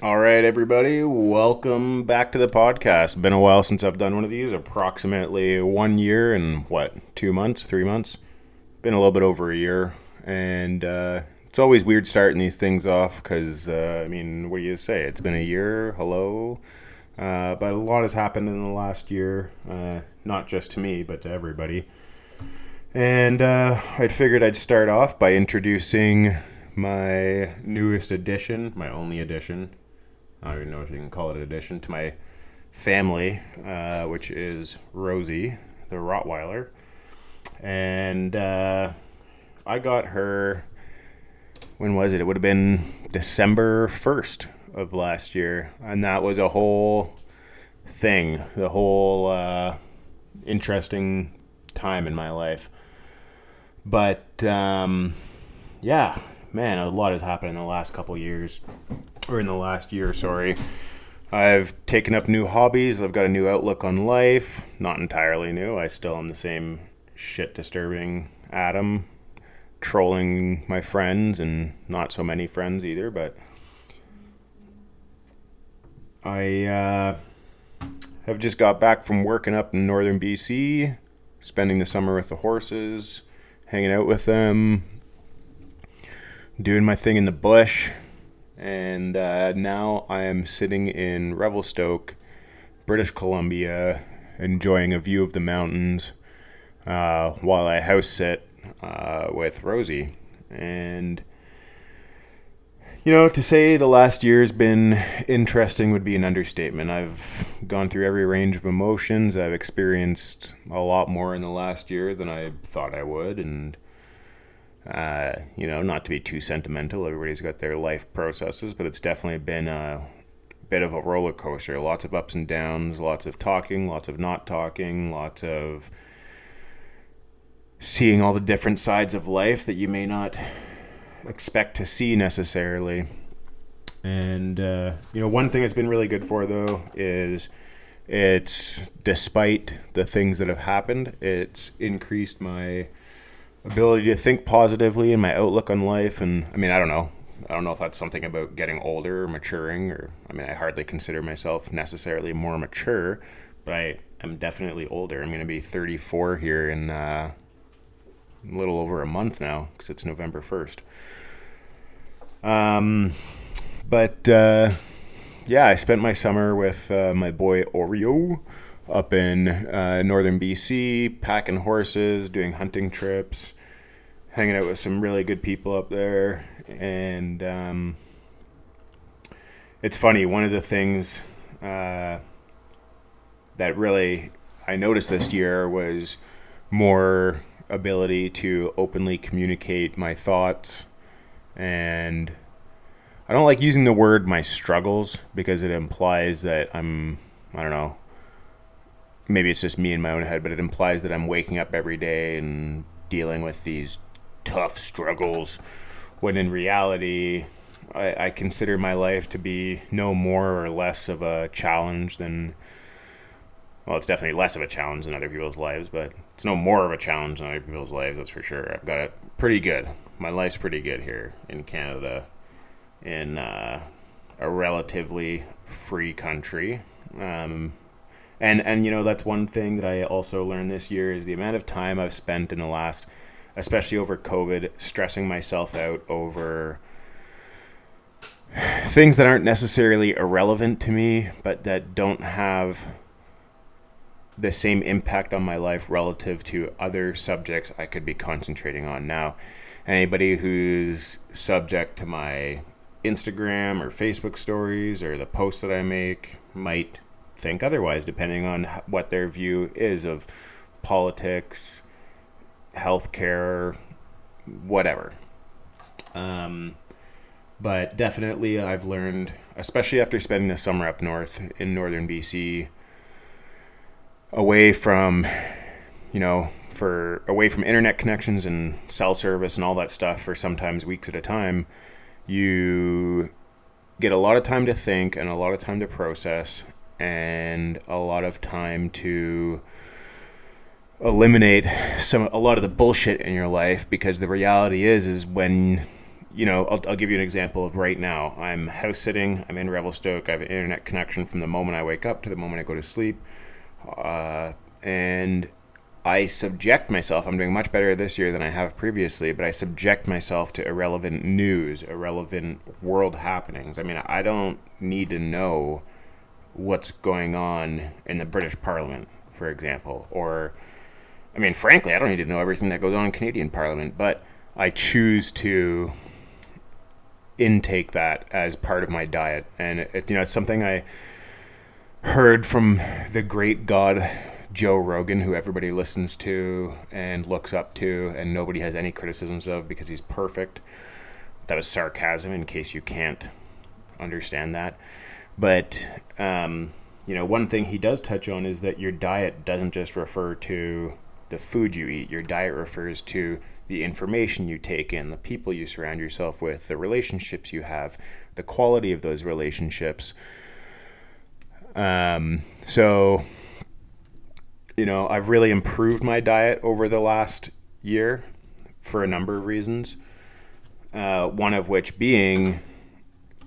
All right, everybody, welcome back to the podcast. Been a while since I've done one of these, approximately one year and what, two months, three months? Been a little bit over a year. And uh, it's always weird starting these things off because, uh, I mean, what do you say? It's been a year, hello. Uh, but a lot has happened in the last year, uh, not just to me, but to everybody. And uh, I'd figured I'd start off by introducing my newest addition, my only addition. I don't even know if you can call it an addition to my family, uh, which is Rosie, the Rottweiler. And uh, I got her, when was it? It would have been December 1st of last year. And that was a whole thing, the whole uh, interesting time in my life. But um, yeah, man, a lot has happened in the last couple years, or in the last year, sorry. I've taken up new hobbies. I've got a new outlook on life. Not entirely new. I still am the same shit disturbing Adam, trolling my friends and not so many friends either. But I uh, have just got back from working up in northern BC, spending the summer with the horses, hanging out with them, doing my thing in the bush. And uh, now I am sitting in Revelstoke, British Columbia, enjoying a view of the mountains uh, while I house sit uh, with Rosie. And, you know, to say the last year has been interesting would be an understatement. I've gone through every range of emotions. I've experienced a lot more in the last year than I thought I would. And, uh, you know, not to be too sentimental, everybody's got their life processes, but it's definitely been a bit of a roller coaster. Lots of ups and downs, lots of talking, lots of not talking, lots of seeing all the different sides of life that you may not expect to see necessarily. And, uh, you know, one thing it's been really good for, though, is it's despite the things that have happened, it's increased my ability to think positively and my outlook on life. And I mean, I don't know. I don't know if that's something about getting older or maturing, or I mean, I hardly consider myself necessarily more mature, but I am definitely older. I'm going to be 34 here in uh, a little over a month now because it's November 1st. Um, but uh, yeah, I spent my summer with uh, my boy Oreo up in uh, northern BC, packing horses, doing hunting trips, hanging out with some really good people up there. And um, it's funny, one of the things uh, that really I noticed this year was more ability to openly communicate my thoughts and I don't like using the word my struggles because it implies that I'm I don't know maybe it's just me in my own head, but it implies that I'm waking up every day and dealing with these tough struggles, when in reality, I, I consider my life to be no more or less of a challenge than. Well, it's definitely less of a challenge than other people's lives, but it's no more of a challenge than other people's lives, that's for sure. I've got it pretty good. My life's pretty good here in Canada, in uh, a relatively free country. Um, and and you know that's one thing that I also learned this year is the amount of time I've spent in the last, especially over COVID, stressing myself out over things that aren't necessarily irrelevant to me, but that don't have the same impact on my life relative to other subjects I could be concentrating on now. Anybody who's subject to my Instagram or Facebook stories or the posts that I make might think otherwise, depending on what their view is of politics, healthcare, whatever. Um, but definitely, I've learned, especially after spending the summer up north in northern BC, away from, you know, for away from internet connections and cell service and all that stuff for sometimes weeks at a time, you get a lot of time to think and a lot of time to process and a lot of time to eliminate some a lot of the bullshit in your life because the reality is is when you know, I'll, I'll give you an example of right now. I'm house sitting. I'm in Revelstoke. I have an internet connection from the moment I wake up to the moment I go to sleep. Uh, and I subject myself, I'm doing much better this year than I have previously, but I subject myself to irrelevant news, irrelevant world happenings. I mean, I don't need to know what's going on in the British Parliament, for example, or I mean, frankly, I don't need to know everything that goes on in Canadian Parliament, but I choose to intake that as part of my diet, and it, you know, it's something I heard from the great God Joe Rogan, who everybody listens to and looks up to, and nobody has any criticisms of because he's perfect. That was sarcasm, in case you can't understand that. But um, you know, one thing he does touch on is that your diet doesn't just refer to the food you eat. Your diet refers to the information you take in, the people you surround yourself with, the relationships you have, the quality of those relationships. Um, so, you know, I've really improved my diet over the last year for a number of reasons. Uh, one of which being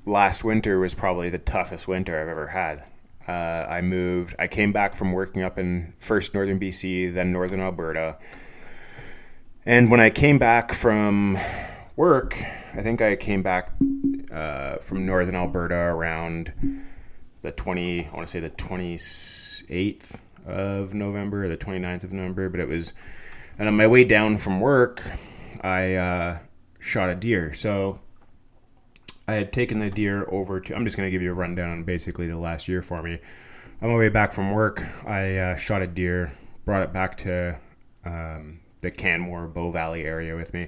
last winter was probably the toughest winter I've ever had. Uh, I moved. I came back from working up in first northern BC, then northern Alberta. And when I came back from work, I think I came back uh, from northern Alberta around the 20, I want to say the 28th of November, or the 29th of November, but it was, and on my way down from work, I uh, shot a deer. So I had taken the deer over to. I'm just going to give you a rundown on basically the last year for me. On my way back from work, I uh, shot a deer, brought it back to um, the Canmore Bow Valley area with me.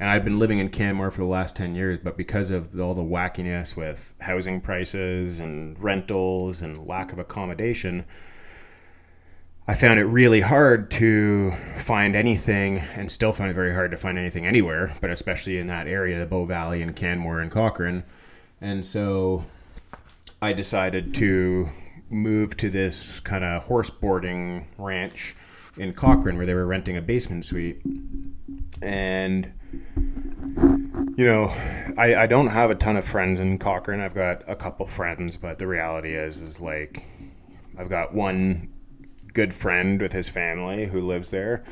And I've been living in Canmore for the last 10 years, but because of all the wackiness with housing prices and rentals and lack of accommodation, I found it really hard to find anything, and still find it very hard to find anything anywhere, but especially in that area, the Bow Valley and Canmore and Cochrane. And so I decided to move to this kind of horse boarding ranch in Cochrane where they were renting a basement suite. And, you know, I, I don't have a ton of friends in Cochrane. I've got a couple friends, but the reality is, is like, I've got one good friend with his family who lives there,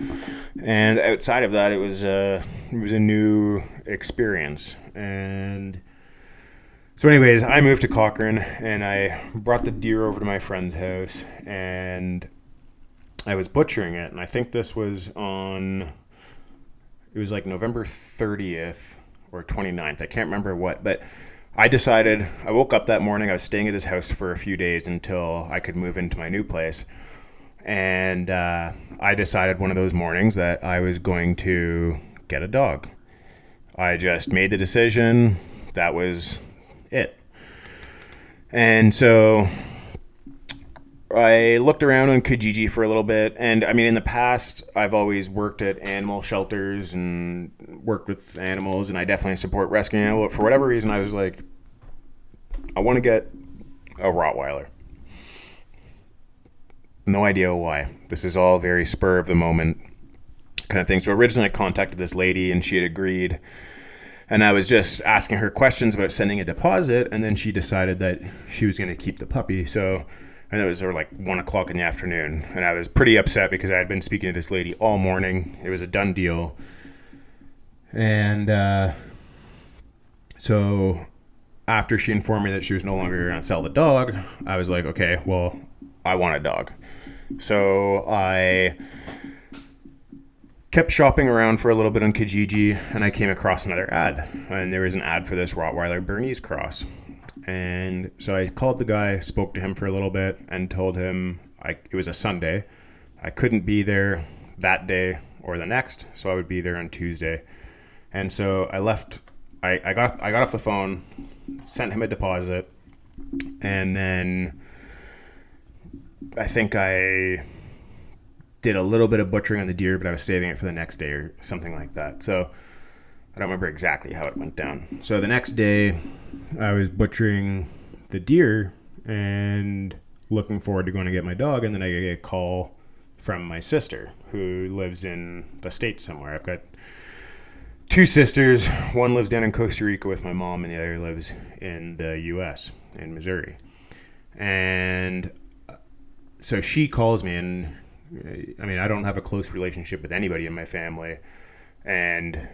and outside of that, it was a it was a new experience. And so, anyways, I moved to Cochrane, and I brought the deer over to my friend's house, and I was butchering it, and I think this was on. It was like November 30th or 29th. I can't remember what, but I decided I woke up that morning. I was staying at his house for a few days until I could move into my new place. And uh, I decided one of those mornings that I was going to get a dog. I just made the decision. That was it. And so I looked around on Kijiji for a little bit, and I mean, in the past, I've always worked at animal shelters and worked with animals, and I definitely support rescuing animals. But For whatever reason, I was like, I want to get a Rottweiler. No idea why. This is all very spur of the moment kind of thing. So originally I contacted this lady and she had agreed. And I was just asking her questions about sending a deposit, and then she decided that she was going to keep the puppy. So, and it was like one o'clock in the afternoon, and I was pretty upset because I had been speaking to this lady all morning. It was a done deal, and uh, so after she informed me that she was no longer going to sell the dog, I was like, okay, well, I want a dog. So I kept shopping around for a little bit on Kijiji and I came across another ad. And there was an ad for this Rottweiler Bernese cross. And so I called the guy, spoke to him for a little bit, and told him I, it was a Sunday. I couldn't be there that day or the next, so I would be there on Tuesday. And so I left. I, I got I got off the phone, sent him a deposit, and then I think I did a little bit of butchering on the deer, but I was saving it for the next day or something like that. So I don't remember exactly how it went down. So the next day, I was butchering the deer and looking forward to going to get my dog, and then I get a call from my sister who lives in the states somewhere. I've got two sisters. One lives down in Costa Rica with my mom, and the other lives in the U.S. in Missouri. And so she calls me, and I mean, I don't have a close relationship with anybody in my family, and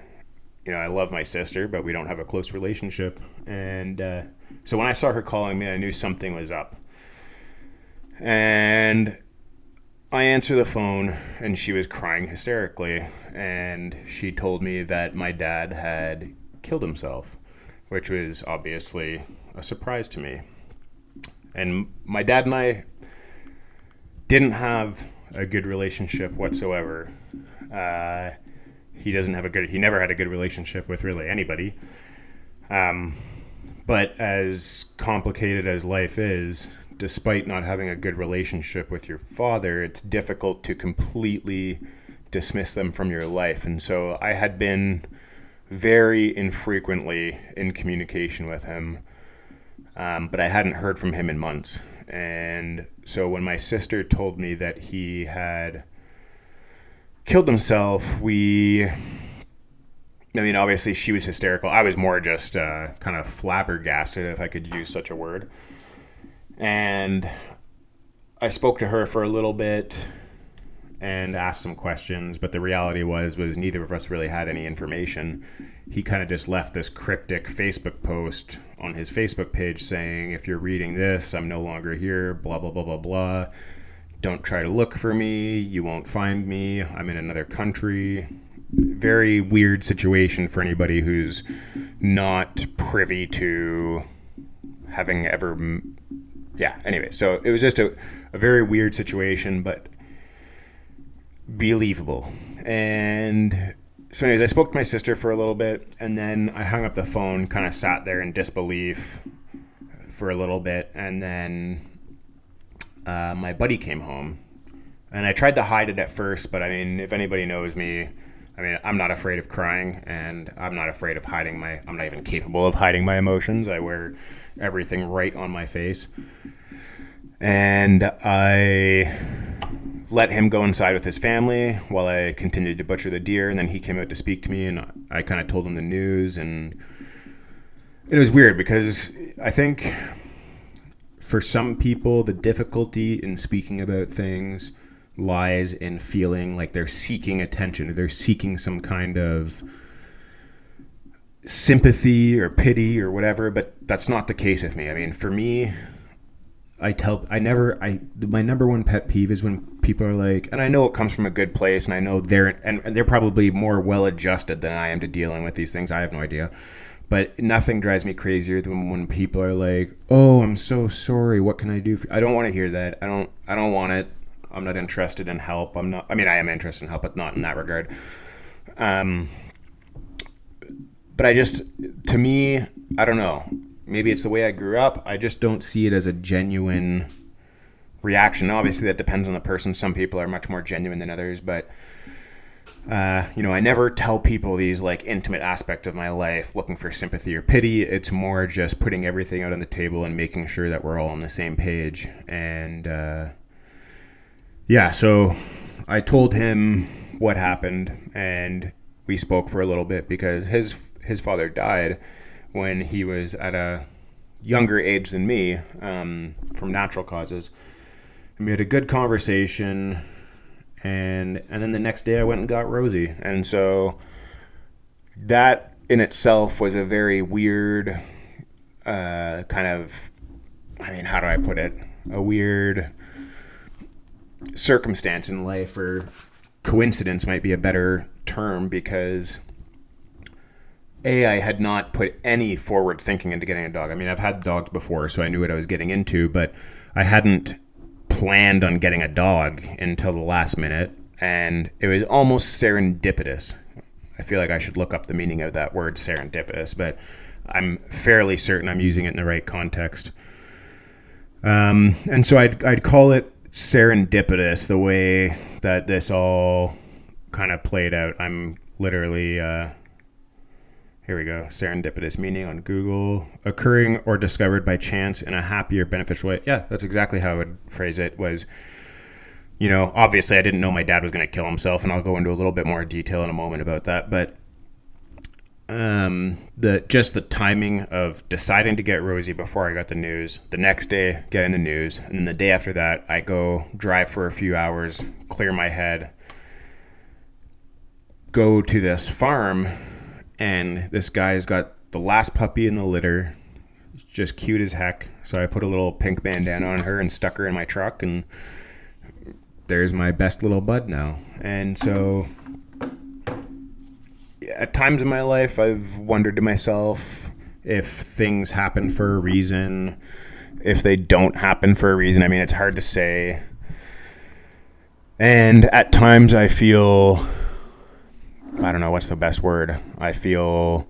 you know, I love my sister, but we don't have a close relationship. And uh, so when I saw her calling me, I knew something was up. And I answer the phone, and she was crying hysterically. And she told me that my dad had killed himself, which was obviously a surprise to me. And my dad and I didn't have a good relationship whatsoever. Uh, he doesn't have a good. He never had a good relationship with really anybody. Um, but as complicated as life is, despite not having a good relationship with your father, it's difficult to completely dismiss them from your life. And so I had been very infrequently in communication with him, um, but I hadn't heard from him in months. And so when my sister told me that he had killed himself, we. I mean, obviously, she was hysterical. I was more just uh, kind of flabbergasted, if I could use such a word. And I spoke to her for a little bit and asked some questions, but the reality was was neither of us really had any information. He kind of just left this cryptic Facebook post on his Facebook page saying, "If you're reading this, I'm no longer here." Blah blah blah blah blah don't try to look for me. You won't find me. I'm in another country. Very weird situation for anybody who's not privy to having ever. Yeah, anyway, so it was just a, a very weird situation, but believable. And so, anyways, I spoke to my sister for a little bit, and then I hung up the phone, kind of sat there in disbelief for a little bit, and then uh, my buddy came home, and I tried to hide it at first. But I mean, if anybody knows me, I mean, I'm not afraid of crying, and I'm not afraid of hiding my. I'm not even capable of hiding my emotions. I wear everything right on my face, and I let him go inside with his family while I continued to butcher the deer. And then he came out to speak to me, and I kind of told him the news, and it was weird because I think for some people, the difficulty in speaking about things lies in feeling like they're seeking attention or they're seeking some kind of sympathy or pity or whatever but that's not the case with me i mean for me i tell i never i my number one pet peeve is when people are like and i know it comes from a good place and i know they're and they're probably more well adjusted than i am to dealing with these things i have no idea but nothing drives me crazier than when people are like, "Oh, I'm so sorry. What can I do?" I don't want to hear that. I don't. I don't want it. I'm not interested in help. I'm not. I mean, I am interested in help, but not in that regard. Um, but I just, to me, I don't know. Maybe it's the way I grew up. I just don't see it as a genuine reaction. Obviously, that depends on the person. Some people are much more genuine than others, but uh, you know, I never tell people these like intimate aspects of my life looking for sympathy or pity. It's more just putting everything out on the table and making sure that we're all on the same page. And uh, yeah, so I told him what happened, and we spoke for a little bit because his his father died when he was at a younger age than me um, from natural causes. And we had a good conversation and and then the next day I went and got Rosie, and so that in itself was a very weird uh, kind of I mean, how do I put it? A weird circumstance in life, or coincidence might be a better term, because a I had not put any forward thinking into getting a dog. I mean, I've had dogs before, so I knew what I was getting into, but I hadn't planned on getting a dog until the last minute, and it was almost serendipitous. I feel like I should look up the meaning of that word serendipitous, but I'm fairly certain I'm using it in the right context. Um, and so I'd, I'd call it serendipitous the way that this all kind of played out. I'm literally uh, here we go. Serendipitous meaning on Google. Occurring or discovered by chance in a happy or beneficial way. Yeah, that's exactly how I would phrase it. Was, you know, obviously I didn't know my dad was going to kill himself, and I'll go into a little bit more detail in a moment about that. But um, the just the timing of deciding to get Rosie before I got the news. The next day, getting the news, and then the day after that, I go drive for a few hours, clear my head, go to this farm, and this guy's got the last puppy in the litter, just cute as heck. So I put a little pink bandana on her and stuck her in my truck, and there's my best little bud now. And so at times in my life, I've wondered to myself if things happen for a reason, if they don't happen for a reason. I mean, it's hard to say. And at times, I feel I don't know what's the best word. I feel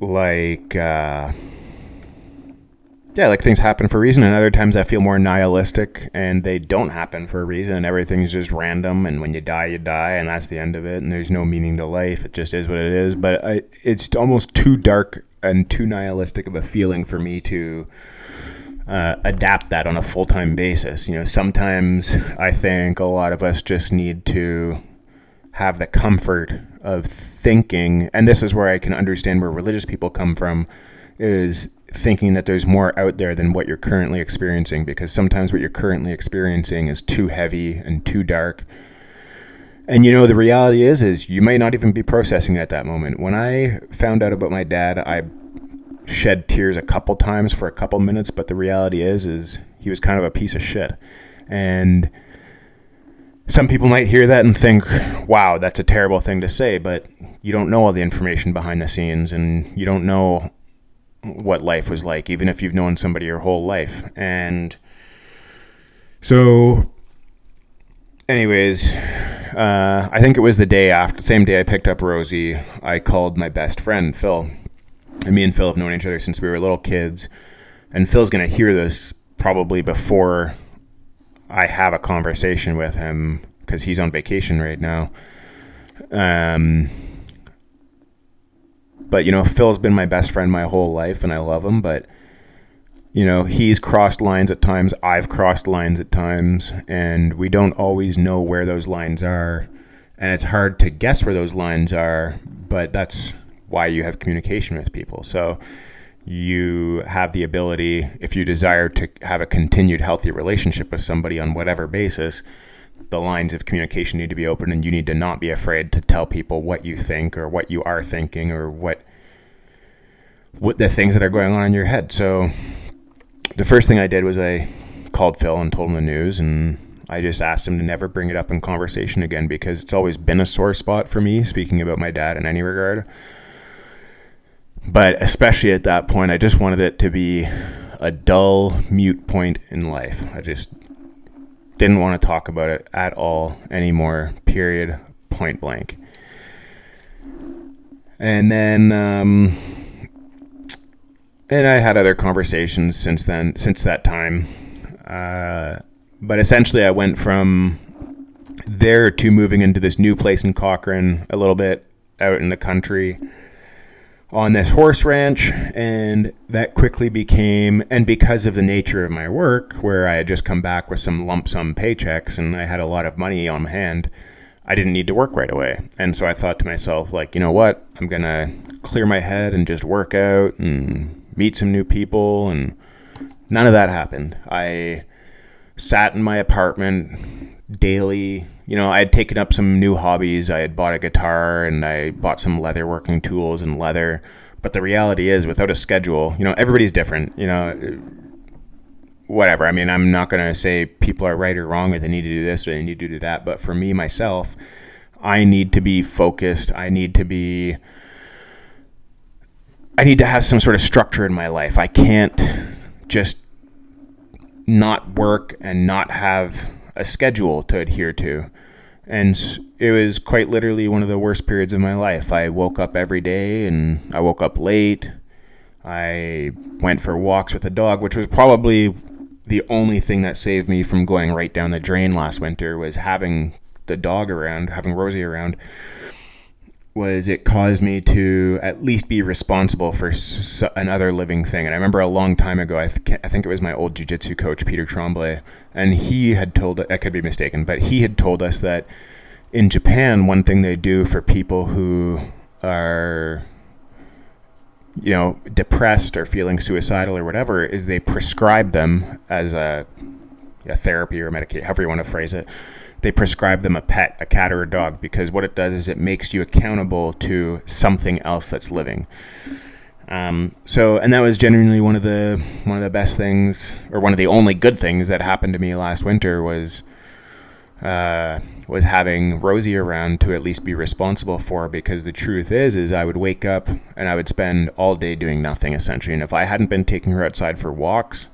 like. Uh, yeah, like things happen for a reason, and other times I feel more nihilistic and they don't happen for a reason, and everything's just random. And when you die, you die, and that's the end of it. And there's no meaning to life; it just is what it is. But I, it's almost too dark and too nihilistic of a feeling for me to uh, adapt that on a full time basis. You know, sometimes I think a lot of us just need to have the comfort of thinking, and this is where I can understand where religious people come from, is thinking that there's more out there than what you're currently experiencing because sometimes what you're currently experiencing is too heavy and too dark. And you know the reality is is you might not even be processing it at that moment. When I found out about my dad, I shed tears a couple times for a couple minutes, but the reality is is he was kind of a piece of shit. And some people might hear that and think, "Wow, that's a terrible thing to say," but you don't know all the information behind the scenes and you don't know what life was like, even if you've known somebody your whole life. And so, anyways, uh, I think it was the day after, same day I picked up Rosie, I called my best friend, Phil. And me and Phil have known each other since we were little kids. And Phil's going to hear this probably before I have a conversation with him because he's on vacation right now. Um, but you know, Phil's been my best friend my whole life, and I love him. But you know, he's crossed lines at times. I've crossed lines at times, and we don't always know where those lines are, and it's hard to guess where those lines are. But that's why you have communication with people. So you have the ability, if you desire to have a continued healthy relationship with somebody on whatever basis, the lines of communication need to be open and you need to not be afraid to tell people what you think or what you are thinking or what what the things that are going on in your head. So the first thing I did was I called Phil and told him the news and I just asked him to never bring it up in conversation again because it's always been a sore spot for me speaking about my dad in any regard. But especially at that point, I just wanted it to be a dull, mute point in life. I just didn't want to talk about it at all anymore, period, point blank. And then, um, and I had other conversations since then, since that time. Uh, but essentially, I went from there to moving into this new place in Cochrane, a little bit out in the country on this horse ranch, and that quickly became, and because of the nature of my work, where I had just come back with some lump sum paychecks and I had a lot of money on hand, I didn't need to work right away. And so I thought to myself, like, you know what? I'm going to clear my head and just work out and meet some new people. And none of that happened. I sat in my apartment daily you know, I had taken up some new hobbies. I had bought a guitar and I bought some leather working tools and leather. But the reality is, without a schedule, you know, everybody's different. You know, whatever. I mean, I'm not going to say people are right or wrong or they need to do this or they need to do that. But for me, myself, I need to be focused. I need to be. I need to have some sort of structure in my life. I can't just not work and not have a schedule to adhere to. And it was quite literally one of the worst periods of my life. I woke up every day and I woke up late. I went for walks with the dog, which was probably the only thing that saved me from going right down the drain last winter was having the dog around, having Rosie around was it caused me to at least be responsible for s- another living thing. And I remember a long time ago, I, th- I think it was my old jiu-jitsu coach, Peter Tremblay, and he had told, I could be mistaken, but he had told us that in Japan, one thing they do for people who are you know depressed or feeling suicidal or whatever is they prescribe them as a, a therapy or medication, however you want to phrase it. They prescribe them a pet, a cat or a dog, because what it does is it makes you accountable to something else that's living. Um, so, and that was genuinely one of the one of the best things, or one of the only good things that happened to me last winter was uh, was having Rosie around to at least be responsible for. Because the truth is, is I would wake up and I would spend all day doing nothing essentially, and if I hadn't been taking her outside for walks,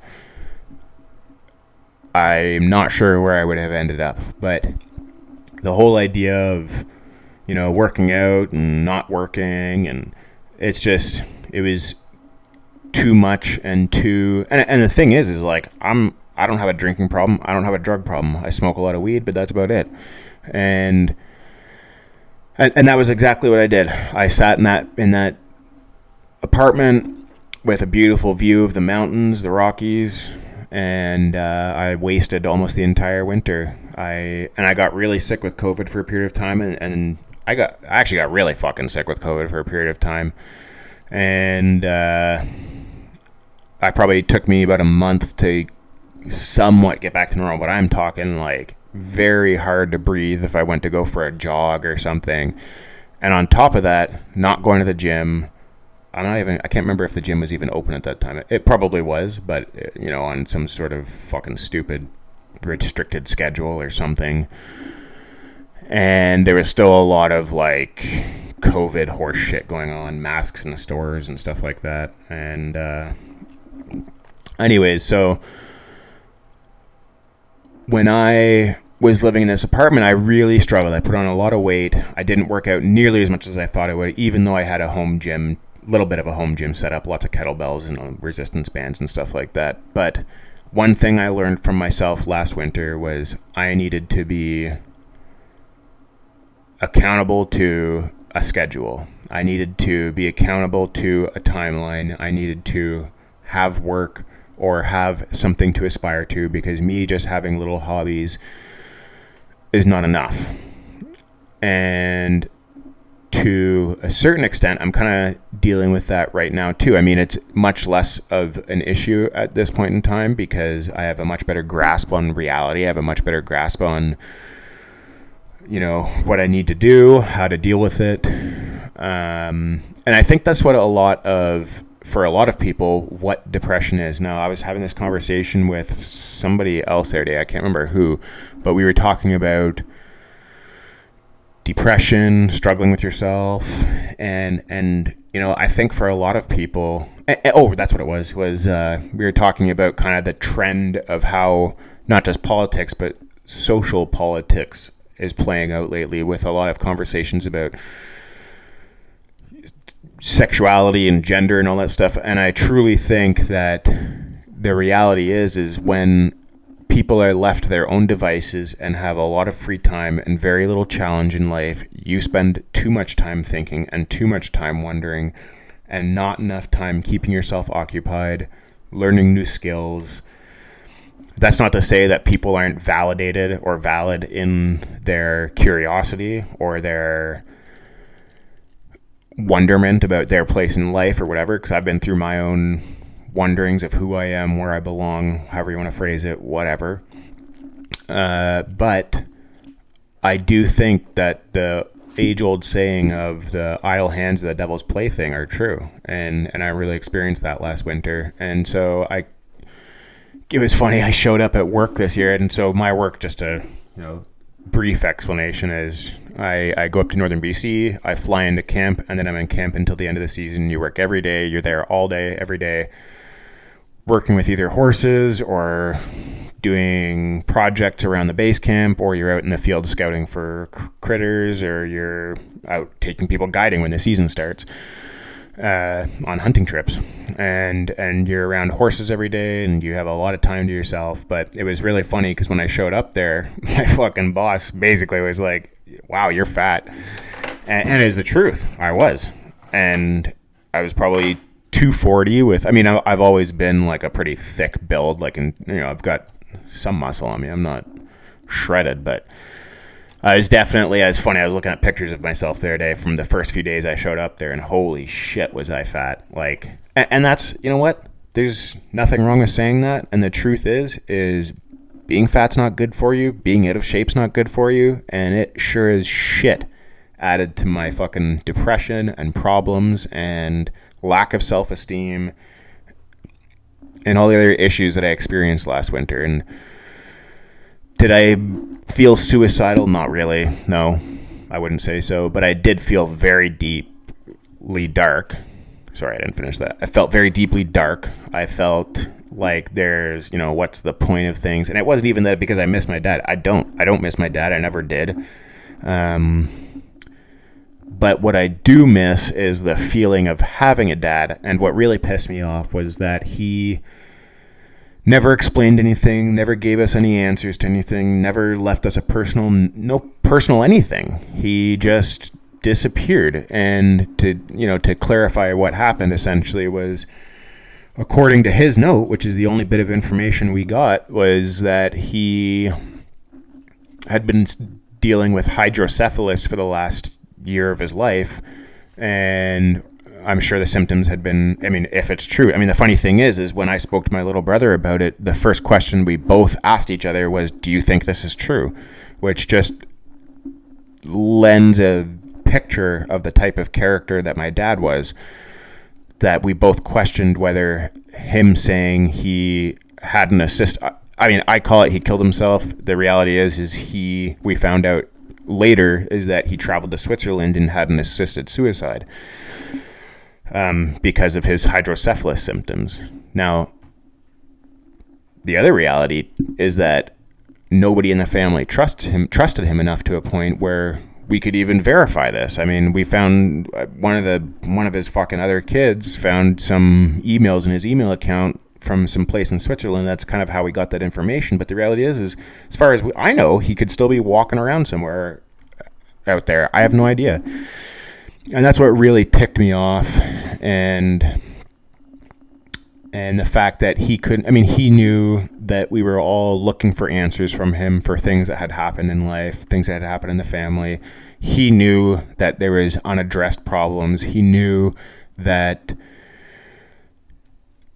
I'm not sure where I would have ended up. But the whole idea of you know working out and not working and it's just it was too much and too and, and the thing is is like i'm i don't have a drinking problem i don't have a drug problem i smoke a lot of weed but that's about it and and, and that was exactly what i did i sat in that in that apartment with a beautiful view of the mountains the rockies and uh, i wasted almost the entire winter i and i got really sick with covid for a period of time and, and i got i actually got really fucking sick with covid for a period of time and uh, I probably took me about a month to somewhat get back to normal. But I'm talking like very hard to breathe if I went to go for a jog or something. And on top of that, not going to the gym. I'm not even. I can't remember if the gym was even open at that time. It probably was, but you know, on some sort of fucking stupid restricted schedule or something. And there was still a lot of like COVID horse shit going on, masks in the stores and stuff like that. And uh, anyways, so when I was living in this apartment, I really struggled. I put on a lot of weight. I didn't work out nearly as much as I thought I would, even though I had a home gym, little bit of a home gym setup, lots of kettlebells and uh, resistance bands and stuff like that. But one thing I learned from myself last winter was I needed to be accountable to a schedule. I needed to be accountable to a timeline. I needed to have work or have something to aspire to because me just having little hobbies is not enough. And to a certain extent, I'm kind of dealing with that right now too. I mean, it's much less of an issue at this point in time because I have a much better grasp on reality. I have a much better grasp on you know what I need to do, how to deal with it, um, and I think that's what a lot of for a lot of people what depression is. Now, I was having this conversation with somebody else the other day. I can't remember who, but we were talking about depression, struggling with yourself, and and you know I think for a lot of people, oh, that's what it was. Was uh, we were talking about kind of the trend of how not just politics but social politics is playing out lately with a lot of conversations about sexuality and gender and all that stuff and i truly think that the reality is is when people are left to their own devices and have a lot of free time and very little challenge in life you spend too much time thinking and too much time wondering and not enough time keeping yourself occupied learning new skills. That's not to say that people aren't validated or valid in their curiosity or their wonderment about their place in life or whatever, because I've been through my own wonderings of who I am, where I belong, however you want to phrase it, whatever. Uh, but I do think that the age old saying of the idle hands of the devil's plaything are true. And, and I really experienced that last winter. And so I it was funny. I showed up at work this year, and so my work, just a you know brief explanation, is I, I go up to northern BC, I fly into camp, and then I'm in camp until the end of the season. You work every day. You're there all day, every day, working with either horses or doing projects around the base camp, or you're out in the field scouting for critters, or you're out taking people guiding when the season starts uh, on hunting trips, and and you're around horses every day, and you have a lot of time to yourself. But it was really funny because when I showed up there, my fucking boss basically was like, "Wow, you're fat," and, and it is the truth. I was, and I was probably 240 with. I mean, I've always been like a pretty thick build. Like, and, you know, I've got some muscle on me. I'm not shredded, but uh, I was definitely. I was funny. I was looking at pictures of myself the other day from the first few days I showed up there, and holy shit, was I fat! Like, and, and that's you know what? There's nothing wrong with saying that, and the truth is, is being fat's not good for you. Being out of shape's not good for you, and it sure is shit added to my fucking depression and problems and lack of self-esteem and all the other issues that I experienced last winter. And did I feel suicidal? Not really. No, I wouldn't say so. But I did feel very deeply dark. Sorry, I didn't finish that. I felt very deeply dark. I felt like there's, you know, what's the point of things? And it wasn't even that because I miss my dad. I don't. I don't miss my dad. I never did. Um, but what I do miss is the feeling of having a dad. And what really pissed me off was that he never explained anything, never gave us any answers to anything, never left us a personal, no personal anything. He just disappeared. And to, you know, to clarify what happened essentially was according to his note, which is the only bit of information we got, was that he had been dealing with hydrocephalus for the last year of his life, and I'm sure the symptoms had been. I mean, if it's true, I mean, the funny thing is, is when I spoke to my little brother about it, the first question we both asked each other was, "Do you think this is true?" Which just lends a picture of the type of character that my dad was. That we both questioned whether him saying he had an assist. I mean, I call it he killed himself. The reality is, is he. We found out later is that he traveled to Switzerland and had an assisted suicide um, because of his hydrocephalus symptoms. Now, the other reality is that nobody in the family trusts him, trusted him enough to a point where we could even verify this. I mean, we found uh, one of the one of his fucking other kids found some emails in his email account from some place in Switzerland. That's kind of how we got that information. But the reality is, is as far as we, I know, he could still be walking around somewhere out there. I have no idea. And that's what really ticked me off. And and the fact that he couldn't i mean he knew that we were all looking for answers from him for things that had happened in life things that had happened in the family he knew that there was unaddressed problems he knew that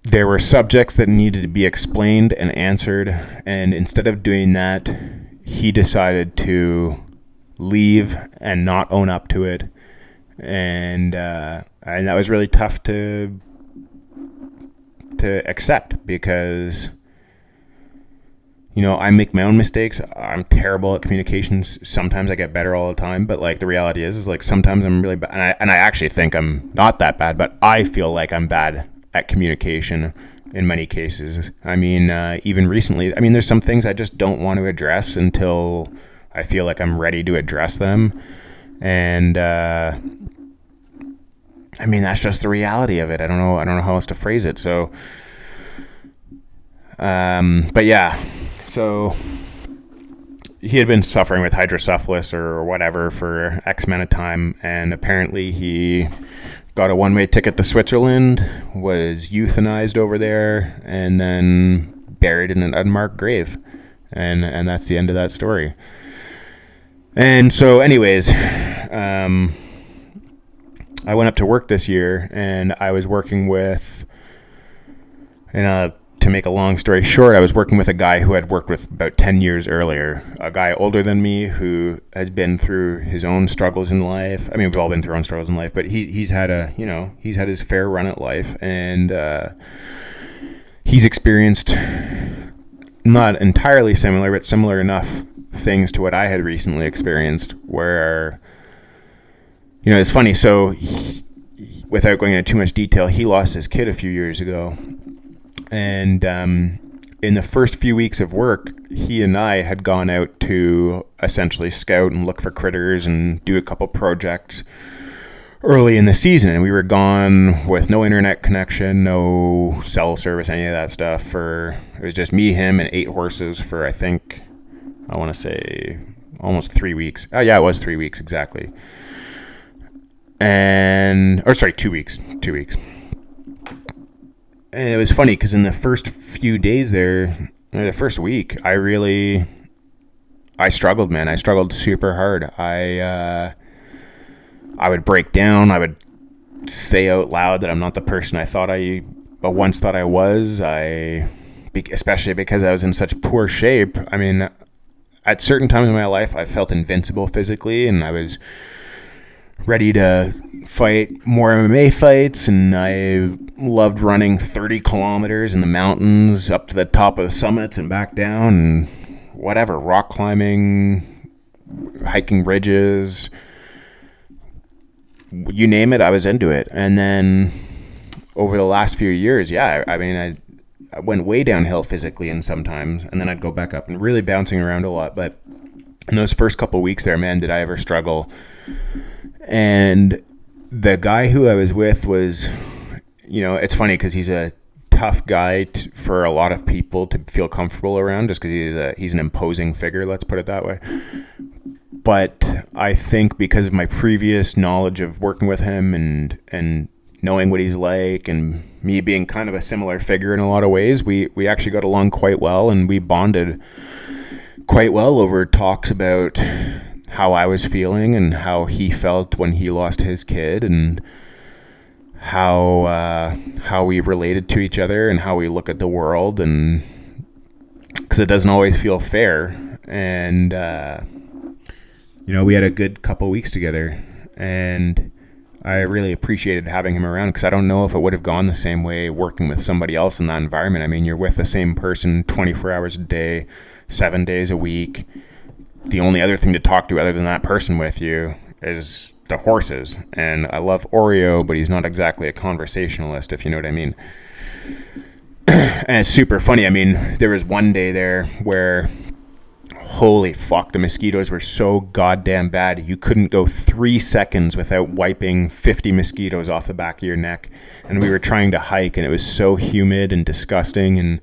there were subjects that needed to be explained and answered, and instead of doing that, he decided to leave and not own up to it, and uh, and that was really tough to to accept because you know I make my own mistakes. I'm terrible at communications. Sometimes I get better all the time, but like the reality is, is like sometimes I'm really bad, and I and I actually think I'm not that bad, but I feel like I'm bad at communication in many cases. I mean, uh, even recently, I mean, there's some things I just don't want to address until I feel like I'm ready to address them. And, uh, I mean, that's just the reality of it. I don't know. I don't know how else to phrase it. So, um, but yeah, so he had been suffering with hydrocephalus or whatever for X amount of time, and apparently he got a one way ticket to Switzerland, was euthanized over there, and then buried in an unmarked grave. And, and that's the end of that story. And so, anyways, um, I went up to work this year and I was working with in a to make a long story short, I was working with a guy who had worked with about 10 years earlier, a guy older than me who has been through his own struggles in life. I mean, we've all been through our own struggles in life, but he, he's had a, you know, he's had his fair run at life and uh, he's experienced not entirely similar, but similar enough things to what I had recently experienced where, you know, it's funny. So, he, without going into too much detail, he lost his kid a few years ago and um, in the first few weeks of work, he and I had gone out to essentially scout and look for critters and do a couple projects early in the season. And we were gone with no internet connection, no cell service, any of that stuff. For it was just me, him, and eight horses for I think I want to say almost three weeks. Oh yeah, it was three weeks exactly. And or sorry, two weeks, two weeks and it was funny because in the first few days there, the first week, I really, I struggled, man. I struggled super hard. I uh, I would break down. I would say out loud that I'm not the person I thought I but once thought I was. I especially because I was in such poor shape. I mean, at certain times in my life, I felt invincible physically, and I was ready to fight more MMA fights, and I loved running 30 kilometers in the mountains up to the top of the summits and back down, and whatever, rock climbing, hiking ridges, you name it, I was into it. And then over the last few years, yeah, I, I mean, I, I went way downhill physically and sometimes, and then I'd go back up and really bouncing around a lot. But in those first couple weeks there, man, did I ever struggle. And the guy who I was with was, you know, it's funny because he's a tough guy t- for a lot of people to feel comfortable around just because he's a he's an imposing figure let's put it that way. But I think because of my previous knowledge of working with him and and knowing what he's like and me being kind of a similar figure in a lot of ways, we we actually got along quite well and we bonded quite well over talks about how I was feeling and how he felt when he lost his kid and how uh, how we related to each other and how we look at the world and because it doesn't always feel fair and uh, you know, we had a good couple weeks together, and I really appreciated having him around because I don't know if it would have gone the same way working with somebody else in that environment. I mean, you're with the same person 24 hours a day, seven days a week. The only other thing to talk to other than that person with you is the horses. And I love Oreo, but he's not exactly a conversationalist, if you know what I mean. and it's super funny. I mean, there was one day there where holy fuck, the mosquitoes were so goddamn bad. You couldn't go three seconds without wiping 50 mosquitoes off the back of your neck. And we were trying to hike, and it was so humid and disgusting. And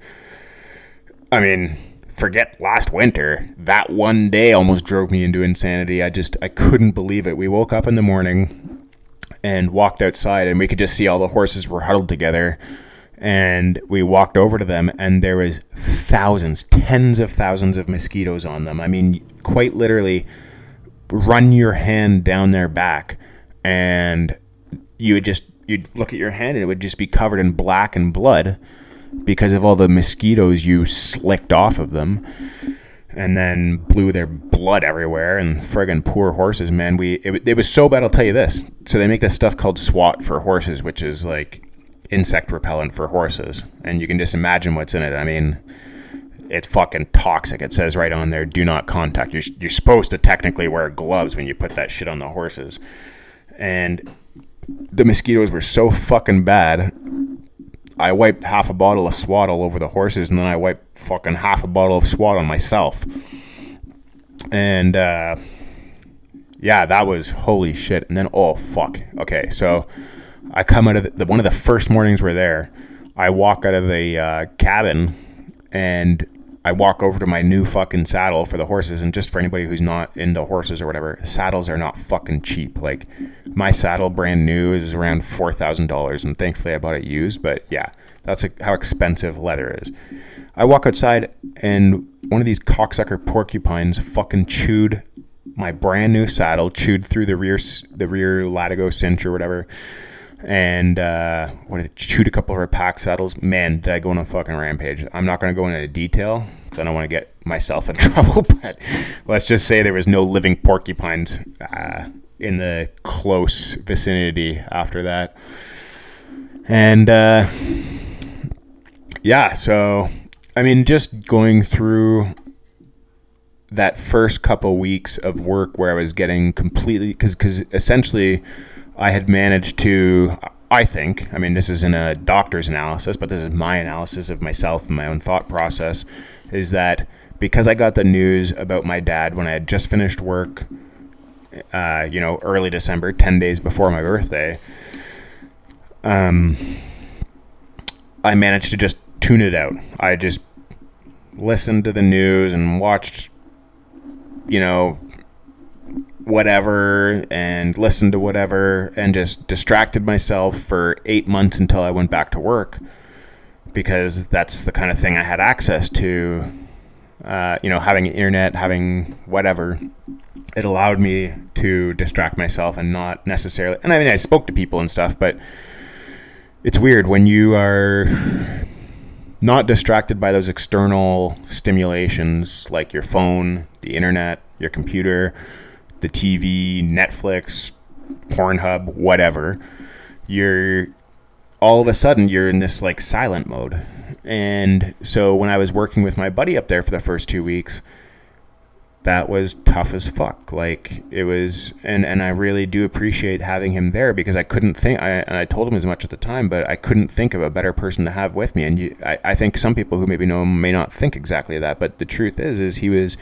I mean, forget last winter. That one day almost drove me into insanity. I just, I couldn't believe it. We woke up in the morning and walked outside, and we could just see all the horses were huddled together and we walked over to them and there was thousands tens of thousands of mosquitoes on them i mean quite literally run your hand down their back and you would just you'd look at your hand and it would just be covered in black and blood because of all the mosquitoes you slicked off of them and then blew their blood everywhere and friggin' poor horses man we it, it was so bad i'll tell you this so they make this stuff called swat for horses which is like insect repellent for horses, and you can just imagine what's in it. I mean, it's fucking toxic. It says right on there, "Do not contact." You're, you're supposed to technically wear gloves when you put that shit on the horses, and the mosquitoes were so fucking bad. I wiped half a bottle of swat all over the horses, and then I wiped fucking half a bottle of swat on myself. And uh, yeah, that was holy shit. And then oh fuck. Okay, so I come out of the, one of the first mornings we're there. I walk out of the uh, cabin and I walk over to my new fucking saddle for the horses. And just for anybody who's not into horses or whatever, saddles are not fucking cheap. Like my saddle, brand new, is around four thousand dollars, and thankfully I bought it used. But yeah, that's how expensive leather is. I walk outside and one of these cocksucker porcupines fucking chewed my brand new saddle, chewed through the rear the rear latigo cinch or whatever and uh, when it chewed a couple of her pack saddles, man, did I go on a fucking rampage. I'm not going to go into detail because I don't want to get myself in trouble, but let's just say there was no living porcupines uh, in the close vicinity after that. And uh, yeah, so I mean, just going through that first couple weeks of work where I was getting completely because because essentially I had managed to, I think, I mean, this isn't a doctor's analysis, but this is my analysis of myself and my own thought process, is that because I got the news about my dad when I had just finished work, uh, you know, early December, 10 days before my birthday, um, I managed to just tune it out. I just listened to the news and watched, you know, whatever and listened to whatever and just distracted myself for eight months until I went back to work because that's the kind of thing I had access to uh, you know, having internet, having whatever, it allowed me to distract myself and not necessarily. And I mean, I spoke to people and stuff, but it's weird when you are not distracted by those external stimulations like your phone, the internet, your computer, the TV, Netflix, Pornhub, whatever. You're all of a sudden you're in this like silent mode. And so when I was working with my buddy up there for the first 2 weeks, that was tough as fuck. Like it was, and and I really do appreciate having him there because I couldn't think. I and I told him as much at the time, but I couldn't think of a better person to have with me. And you, I, I think some people who maybe know him may not think exactly that, but the truth is, is he was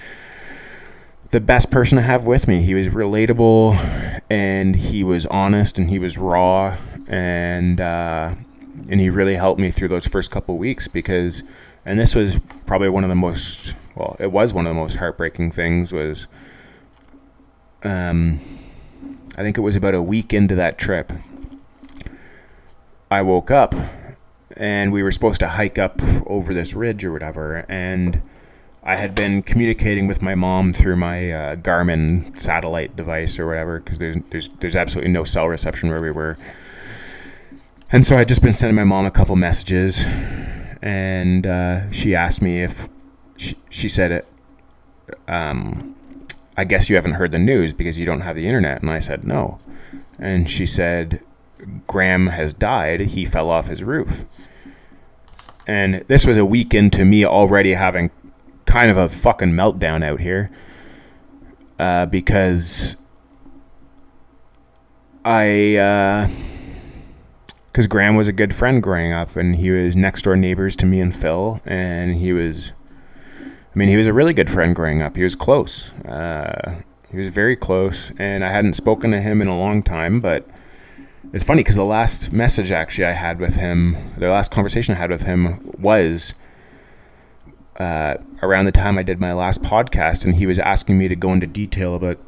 the best person to have with me. He was relatable, and he was honest, and he was raw, and uh, and he really helped me through those first couple weeks because, and this was probably one of the most well, it was one of the most heartbreaking things was um, I think it was about a week into that trip. I woke up and we were supposed to hike up over this ridge or whatever and I had been communicating with my mom through my uh, Garmin satellite device or whatever because there's there's there's absolutely no cell reception where we were. And so I'd just been sending my mom a couple messages and uh, she asked me if she, she said it. Um, I guess you haven't heard the news because you don't have the internet. And I said, no. And she said, Graham has died. He fell off his roof. And this was a week into me already having kind of a fucking meltdown out here. Uh, because I, because uh, Graham was a good friend growing up, and he was next door neighbors to me and Phil, and he was I mean, he was a really good friend growing up. He was close. Uh, he was very close, and I hadn't spoken to him in a long time. But it's funny because the last message actually I had with him, the last conversation I had with him was uh, around the time I did my last podcast, and he was asking me to go into detail about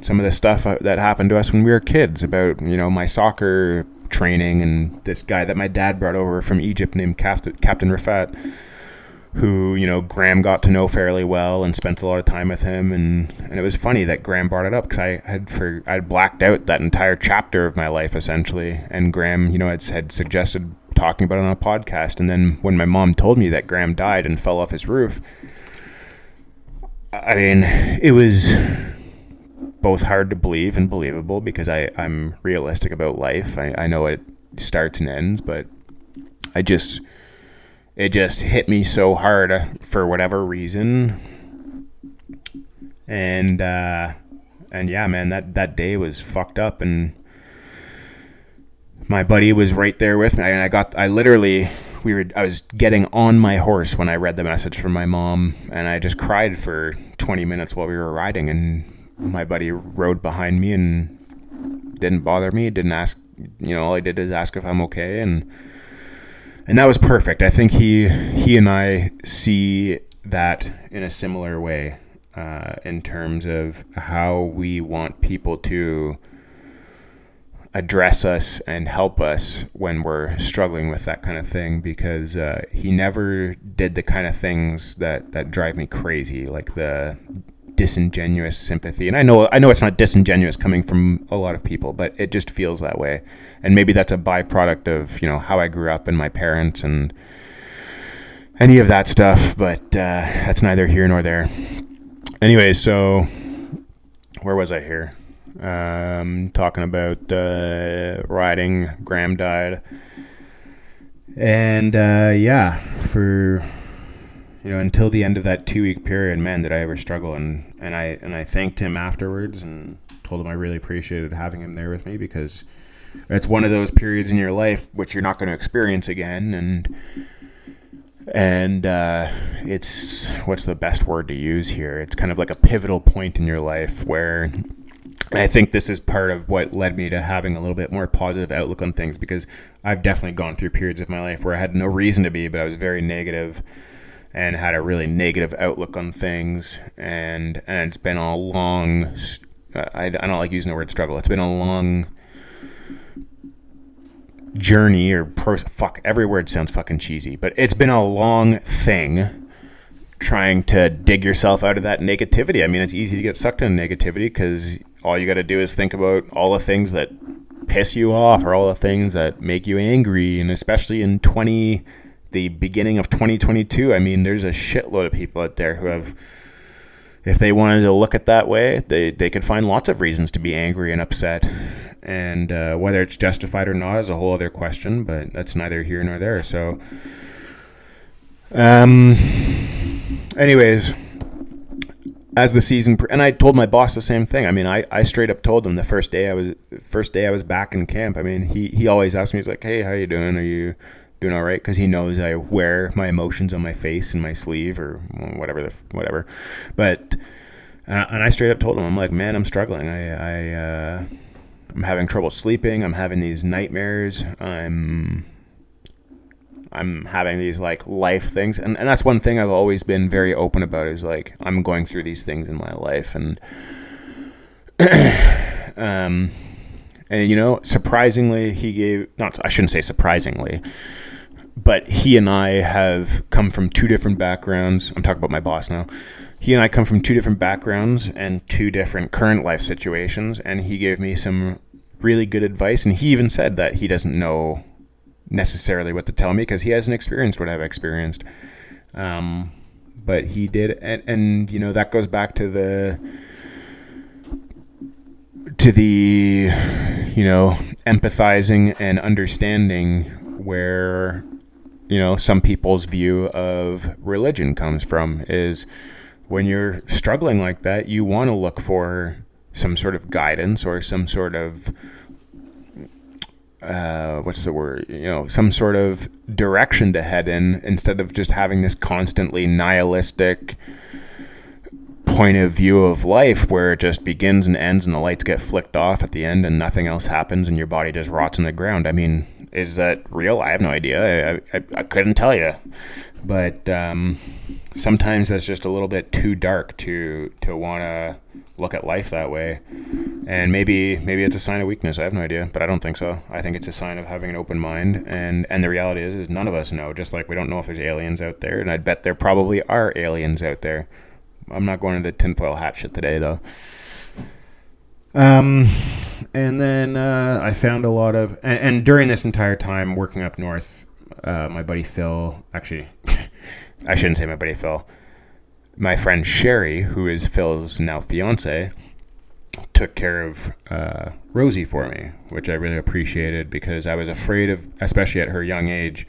some of the stuff uh, that happened to us when we were kids, about you know my soccer training and this guy that my dad brought over from Egypt named Captain, Rafat who you know Graham got to know fairly well and spent a lot of time with him. And and it was funny that Graham brought it up because I had for I had blacked out that entire chapter of my life essentially. And Graham you know had, had suggested talking about it on a podcast and then when my mom told me that Graham died and fell off his roof I mean it was both hard to believe and believable because I I'm realistic about life I, I know it starts and ends but I just it just hit me so hard uh, for whatever reason. And uh, and yeah, man, that that day was fucked up, and my buddy was right there with me, and I got I literally we were I was getting on my horse when I read the message from my mom, and I just cried for 20 minutes while we were riding, and my buddy rode behind me and didn't bother me, didn't ask, you know, all I did is ask if I'm okay, and and that was perfect. I think he he and I see that in a similar way uh, in terms of how we want people to address us and help us when we're struggling with that kind of thing because uh, he never did the kind of things that that drive me crazy like the disingenuous sympathy. And I know I know it's not disingenuous coming from a lot of people, but it just feels that way. And maybe that's a byproduct of, you know, how I grew up and my parents and any of that stuff, but uh, that's neither here nor there. Anyway, so where was I here? Um, talking about uh, riding. Graham died, and uh, yeah, for you know, until the end of that two week period, man, did I ever struggle. And, and I and I thanked him afterwards and told him I really appreciated having him there with me because it's one of those periods in your life which you're not going to experience again. And and uh, it's what's the best word to use here? It's kind of like a pivotal point in your life where. I think this is part of what led me to having a little bit more positive outlook on things because I've definitely gone through periods of my life where I had no reason to be, but I was very negative and had a really negative outlook on things. And and it's been a long. I, I don't like using the word struggle. It's been a long journey or. Fuck, every word sounds fucking cheesy, but it's been a long thing trying to dig yourself out of that negativity. I mean, it's easy to get sucked into negativity because all you got to do is think about all the things that piss you off or all the things that make you angry. And especially in 20, the beginning of 2022, I mean, there's a shitload of people out there who have, if they wanted to look at that way, they, they could find lots of reasons to be angry and upset. And uh, whether it's justified or not is a whole other question, but that's neither here nor there. So, um, anyways, as the season and I told my boss the same thing. I mean, I, I straight up told him the first day I was first day I was back in camp. I mean, he he always asks me, he's like, "Hey, how you doing? Are you doing all right?" Because he knows I wear my emotions on my face and my sleeve or whatever the whatever. But uh, and I straight up told him, I'm like, "Man, I'm struggling. I I uh, I'm having trouble sleeping. I'm having these nightmares. I'm I'm having these like life things, and, and that's one thing I've always been very open about is like I'm going through these things in my life, and um, and you know, surprisingly, he gave not I shouldn't say surprisingly, but he and I have come from two different backgrounds. I'm talking about my boss now. He and I come from two different backgrounds and two different current life situations, and he gave me some really good advice, and he even said that he doesn't know necessarily what to tell me because he hasn't experienced what I've experienced. Um, but he did, and, and you know that goes back to the to the you know empathizing and understanding where you know some people's view of religion comes from is when you're struggling like that you want to look for some sort of guidance or some sort of uh, what's the word? You know, some sort of direction to head in instead of just having this constantly nihilistic point of view of life where it just begins and ends and the lights get flicked off at the end and nothing else happens and your body just rots in the ground. I mean, is that real? I have no idea. I, I, I couldn't tell you. But um, sometimes that's just a little bit too dark to to want to look at life that way. And maybe maybe it's a sign of weakness. I have no idea, but I don't think so. I think it's a sign of having an open mind. And and the reality is, is none of us know. Just like we don't know if there's aliens out there, and I bet there probably are aliens out there. I'm not going to the tinfoil hat shit today, though. Um, and then uh, I found a lot of, and, and, during this entire time working up north, uh, my buddy Phil, actually, I shouldn't say my buddy Phil my friend Sherry, who is Phil's now fiance, took care of uh, Rosie for me, which I really appreciated because I was afraid of, especially at her young age,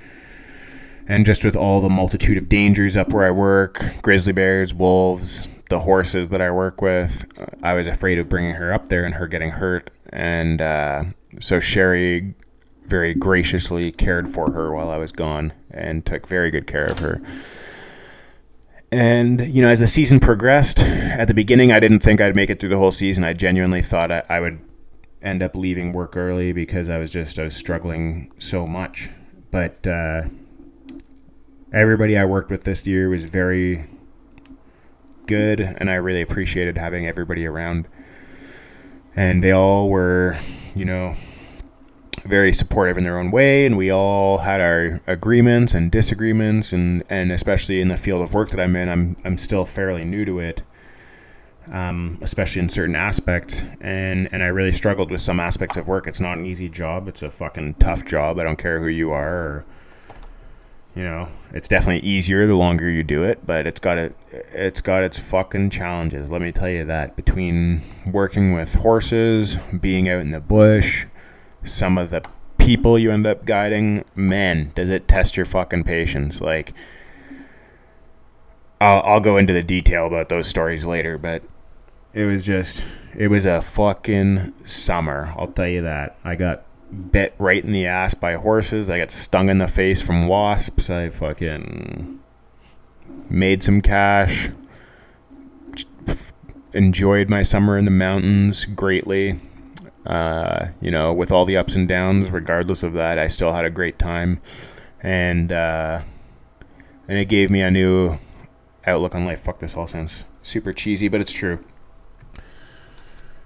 and just with all the multitude of dangers up where I work grizzly bears, wolves, the horses that I work with, I was afraid of bringing her up there and her getting hurt. And uh, so Sherry very graciously cared for her while I was gone and took very good care of her. And, you know, as the season progressed, at the beginning, I didn't think I'd make it through the whole season. I genuinely thought I, I would end up leaving work early because I was just, I was struggling so much. But uh, everybody I worked with this year was very good, and I really appreciated having everybody around. And they all were, you know, very supportive in their own way, and we all had our agreements and disagreements, and, and especially in the field of work that I'm in, I'm I'm still fairly new to it, um, especially in certain aspects, and and I really struggled with some aspects of work. It's not an easy job; it's a fucking tough job. I don't care who you are, or you know, it's definitely easier the longer you do it, but it's got it. It's got its fucking challenges. Let me tell you that. Between working with horses, being out in the bush some of the people you end up guiding, man, does it test your fucking patience. Like, I'll, I'll go into the detail about those stories later, but it was just, it was a fucking summer. I'll tell you that. I got bit right in the ass by horses. I got stung in the face from wasps. I fucking made some cash. Enjoyed my summer in the mountains greatly. Uh, you know, with all the ups and downs, regardless of that, I still had a great time, and uh, and it gave me a new outlook on life. Fuck, this all sounds super cheesy, but it's true.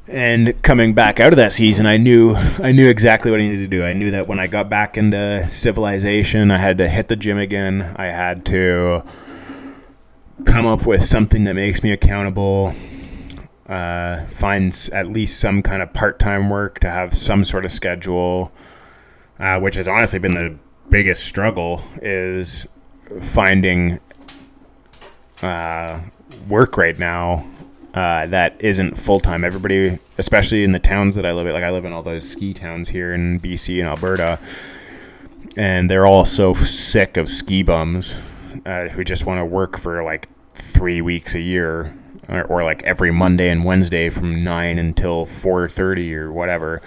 And coming back out of that season, I knew I knew exactly what I needed to do. I knew that when I got back into civilization, I had to hit the gym again. I had to come up with something that makes me accountable. Uh, find at least some kind of part-time work to have some sort of schedule, uh, which has honestly been the biggest struggle. Is finding uh, work right now uh, that isn't full time. Everybody, especially in the towns that I live in, like I live in all those ski towns here in BC and Alberta, and they're all so sick of ski bums uh, who just want to work for like three weeks a year, or, or like every Monday and Wednesday from nine until four thirty or whatever.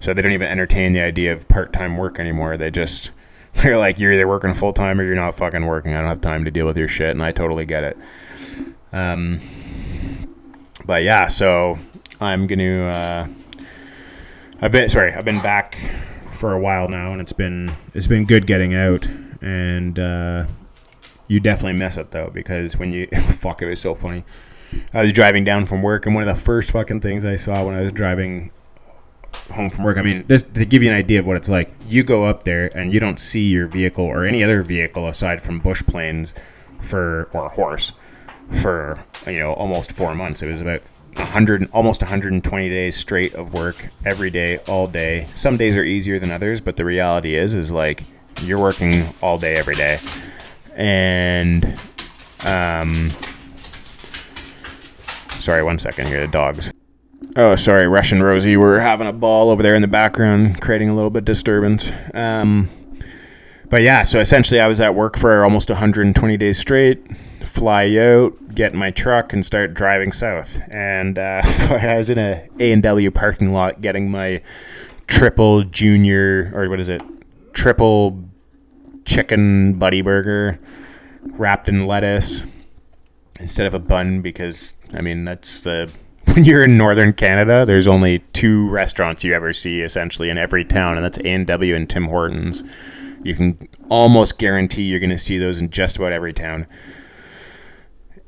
So they don't even entertain the idea of part time work anymore. They just they're like, you're either working full time or you're not fucking working. I don't have time to deal with your shit, and I totally get it. Um, but yeah, so I'm gonna. Uh, I've been sorry. I've been back for a while now, and it's been it's been good getting out. And uh, you definitely miss it though, because when you fuck, it was so funny. I was driving down from work, and one of the first fucking things I saw when I was driving home from work. I mean, this to give you an idea of what it's like. You go up there and you don't see your vehicle or any other vehicle aside from bush planes for or a horse for you know almost four months. It was about 100 almost 120 days straight of work every day all day some days are easier than others but the reality is is like you're working all day every day and um sorry one second here the dogs oh sorry Rush and rosie we're having a ball over there in the background creating a little bit of disturbance um but yeah so essentially i was at work for almost 120 days straight fly out, get in my truck, and start driving south. And uh, I was in a A and W parking lot getting my triple junior or what is it? Triple chicken buddy burger wrapped in lettuce instead of a bun because I mean that's the when you're in northern Canada, there's only two restaurants you ever see essentially in every town, and that's A and W and Tim Hortons. You can almost guarantee you're going to see those in just about every town.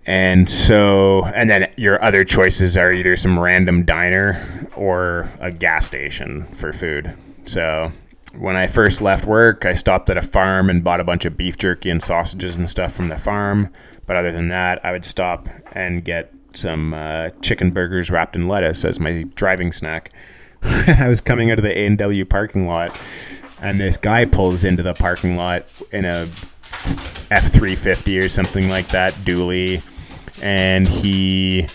And so, and then your other choices are either some random diner or a gas station for food. So, when I first left work, I stopped at a farm and bought a bunch of beef jerky and sausages and stuff from the farm. But other than that, I would stop and get some uh, chicken burgers wrapped in lettuce as my driving snack. I was coming out of the A&W parking lot, and this guy pulls into the parking lot in a F350 or something like that, dually and he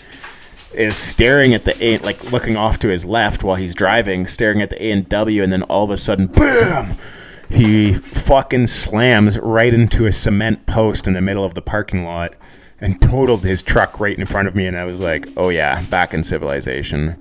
is staring at the A, like looking off to his left while he's driving, staring at the A and W, and then all of a sudden, boom! He fucking slams right into a cement post in the middle of the parking lot and totaled his truck right in front of me. And I was like, "Oh yeah, back in civilization."